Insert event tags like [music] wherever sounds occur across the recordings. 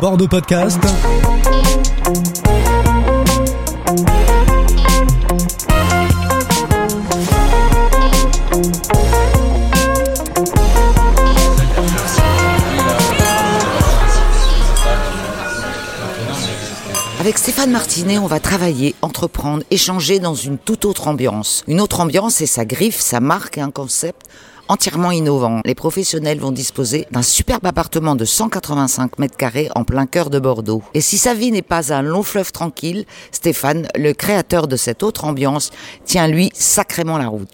Bordeaux Podcast. Avec Stéphane Martinet, on va travailler, entreprendre, échanger dans une toute autre ambiance. Une autre ambiance, c'est sa griffe, sa marque et un concept entièrement innovant. Les professionnels vont disposer d'un superbe appartement de 185 mètres carrés en plein cœur de Bordeaux. Et si sa vie n'est pas un long fleuve tranquille, Stéphane, le créateur de cette autre ambiance, tient lui sacrément la route.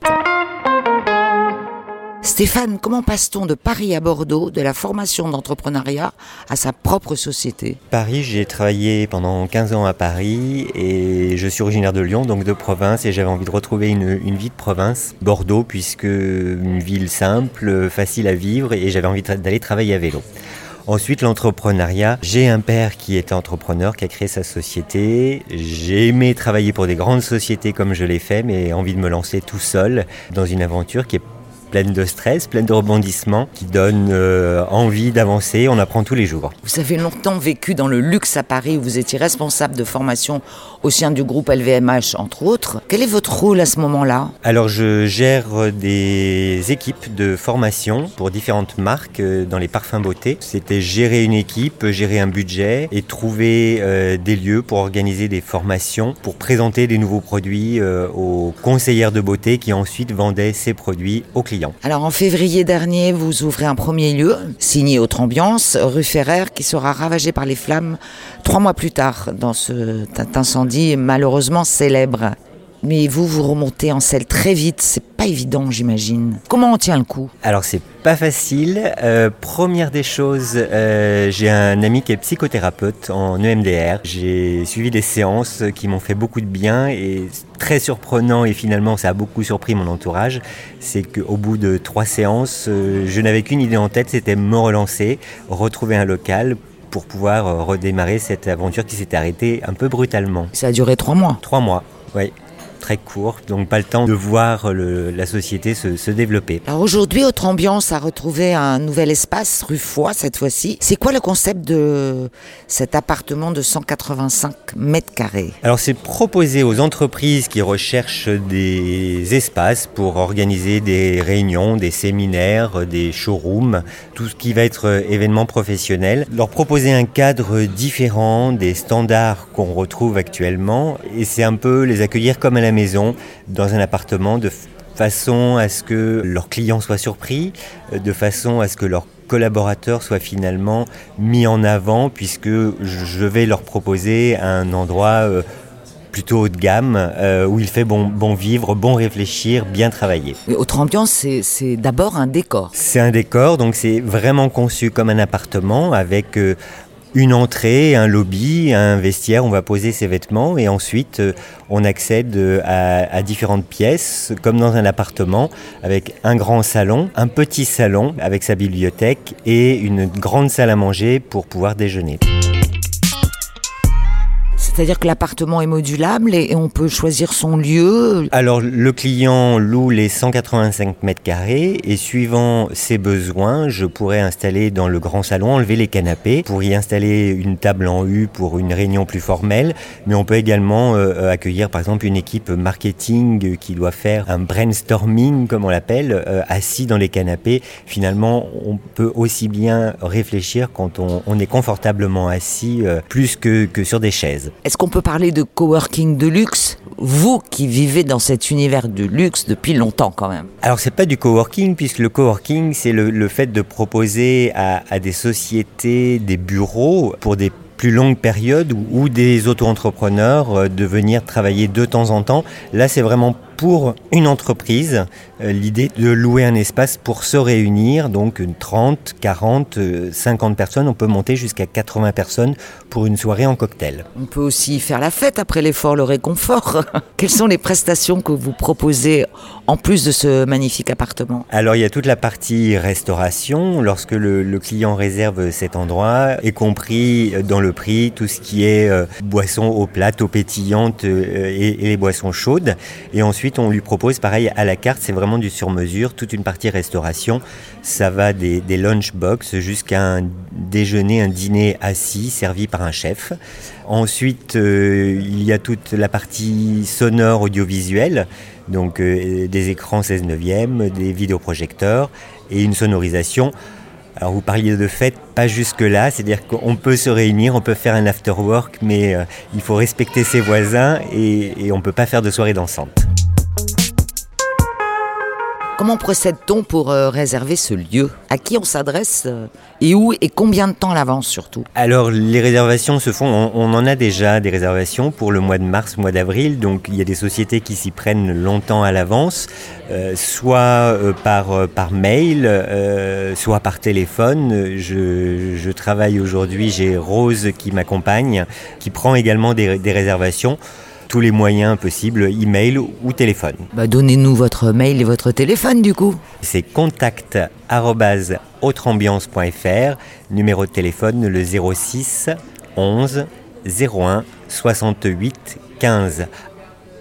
Stéphane, comment passe-t-on de Paris à Bordeaux, de la formation d'entrepreneuriat à sa propre société? Paris, j'ai travaillé pendant 15 ans à Paris et je suis originaire de Lyon, donc de province, et j'avais envie de retrouver une, vie de province. Bordeaux, puisque une ville simple, facile à vivre, et j'avais envie d'aller travailler à vélo. Ensuite, l'entrepreneuriat. J'ai un père qui était entrepreneur, qui a créé sa société. J'ai aimé travailler pour des grandes sociétés comme je l'ai fait, mais envie de me lancer tout seul dans une aventure qui est pleine de stress, pleine de rebondissements, qui donne euh, envie d'avancer. On apprend tous les jours. Vous avez longtemps vécu dans le luxe à Paris. Vous étiez responsable de formation au sein du groupe LVMH, entre autres. Quel est votre rôle à ce moment-là? Alors, je gère des équipes de formation pour différentes marques euh, dans les parfums beauté. C'était gérer une équipe, gérer un budget et trouver euh, des lieux pour organiser des formations, pour présenter des nouveaux produits aux conseillères de beauté qui ensuite vendaient ces produits aux clients. Alors en février dernier, vous ouvrez un premier lieu, signé Autre Ambiance, rue Ferrer, qui sera ravagé par les flammes trois mois plus tard dans cet incendie malheureusement célèbre. Mais vous, vous remontez en selle très vite, c'est pas évident, j'imagine. Comment on tient le coup? Alors, c'est pas facile. Euh, première des choses, euh, j'ai un ami qui est psychothérapeute en EMDR. J'ai suivi des séances qui m'ont fait beaucoup de bien et très surprenant et finalement ça a beaucoup surpris mon entourage. C'est qu'au bout de trois séances, euh, je n'avais qu'une idée en tête, c'était me relancer, retrouver un local pour pouvoir redémarrer cette aventure qui s'était arrêtée un peu brutalement. Ça a duré trois mois? Trois mois, oui très court, donc pas le temps de voir la société se, développer. Alors aujourd'hui, Autre Ambiance a retrouvé un nouvel espace, rue Foix cette fois-ci. C'est quoi le concept de cet appartement de 185 mètres carrés? Alors c'est proposer aux entreprises qui recherchent des espaces pour organiser des réunions, des séminaires, des showrooms, tout ce qui va être événement professionnel, leur proposer un cadre différent des standards qu'on retrouve actuellement et c'est un peu les accueillir comme à la maison, dans un appartement, de façon à ce que leurs clients soient surpris, euh, de façon à ce que leurs collaborateurs soient finalement mis en avant, puisque je vais leur proposer un endroit euh, plutôt haut de gamme, euh, où il fait bon, bon vivre, bon réfléchir, bien travailler. autre ambiance, c'est d'abord un décor. C'est un décor, donc c'est vraiment conçu comme un appartement, avec une entrée, un lobby, un vestiaire, on va poser ses vêtements et ensuite euh, on accède euh, à, différentes pièces comme dans un appartement avec un grand salon, un petit salon avec sa bibliothèque et une grande salle à manger pour pouvoir déjeuner. C'est-à-dire que l'appartement est modulable et, on peut choisir son lieu Alors le client loue les 185 mètres carrés et suivant ses besoins, je pourrais installer dans le grand salon, enlever les canapés pour y installer une table en U pour une réunion plus formelle. Mais on peut également euh, accueillir par exemple une équipe marketing qui doit faire un brainstorming comme on l'appelle, euh, assis dans les canapés. Finalement, on peut aussi bien réfléchir quand on, est confortablement assis euh, plus que, que sur des chaises. Est-ce qu'on peut parler de coworking de luxe Vous qui vivez dans cet univers de luxe depuis longtemps quand même? Alors c'est pas du coworking puisque le coworking c'est le, fait de proposer à, des sociétés des bureaux pour des plus longues périodes ou, des auto-entrepreneurs euh, de venir travailler de temps en temps. Là, c'est vraiment pour une entreprise, euh, l'idée de louer un espace pour se réunir, donc 30, 40, 50 personnes, on peut monter jusqu'à 80 personnes pour une soirée en cocktail. On peut aussi faire la fête après l'effort, le réconfort. [laughs] Quelles sont les prestations que vous proposez en plus de ce magnifique appartement? Alors il y a toute la partie restauration, lorsque le, client réserve cet endroit, y compris dans le prix tout ce qui est euh, boissons aux plates, aux pétillantes euh, et, et les boissons chaudes. Et ensuite, on lui propose, pareil, à la carte, c'est vraiment du sur-mesure, toute une partie restauration. Ça va des, des lunchbox jusqu'à un déjeuner, un dîner assis, servi par un chef. Ensuite, euh, il y a toute la partie sonore audiovisuelle, donc euh, des écrans 16 neuvième, des vidéoprojecteurs et une sonorisation. Alors vous parliez de fête, pas jusque-là, c'est-à-dire qu'on peut se réunir, on peut faire un after-work, mais euh, il faut respecter ses voisins et, et on ne peut pas faire de soirée dansante. Comment procède-t-on pour euh, réserver ce lieu? À qui on s'adresse euh, et où et combien de temps à l'avance surtout? Alors les réservations se font, on, en a déjà des réservations pour le mois de mars, mois d'avril, donc il y a des sociétés qui s'y prennent longtemps à l'avance, euh, soit par, par mail, soit par téléphone. Je, je travaille aujourd'hui, j'ai Rose qui m'accompagne, qui prend également des, des réservations tous les moyens possibles, email ou téléphone. Bah Donnez-nous votre mail et votre téléphone du coup. C'est contact autreambiance.fr, numéro de téléphone le 06 11 01 68 15.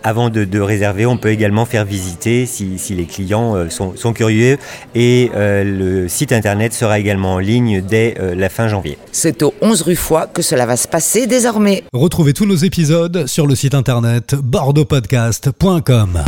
Avant de, de, réserver, on peut également faire visiter si, si les clients euh, sont, sont, curieux et euh, le site internet sera également en ligne dès euh, la fin janvier. C'est au 11 rue Foy que cela va se passer désormais. Retrouvez tous nos épisodes sur le site internet bordeauxpodcast.com.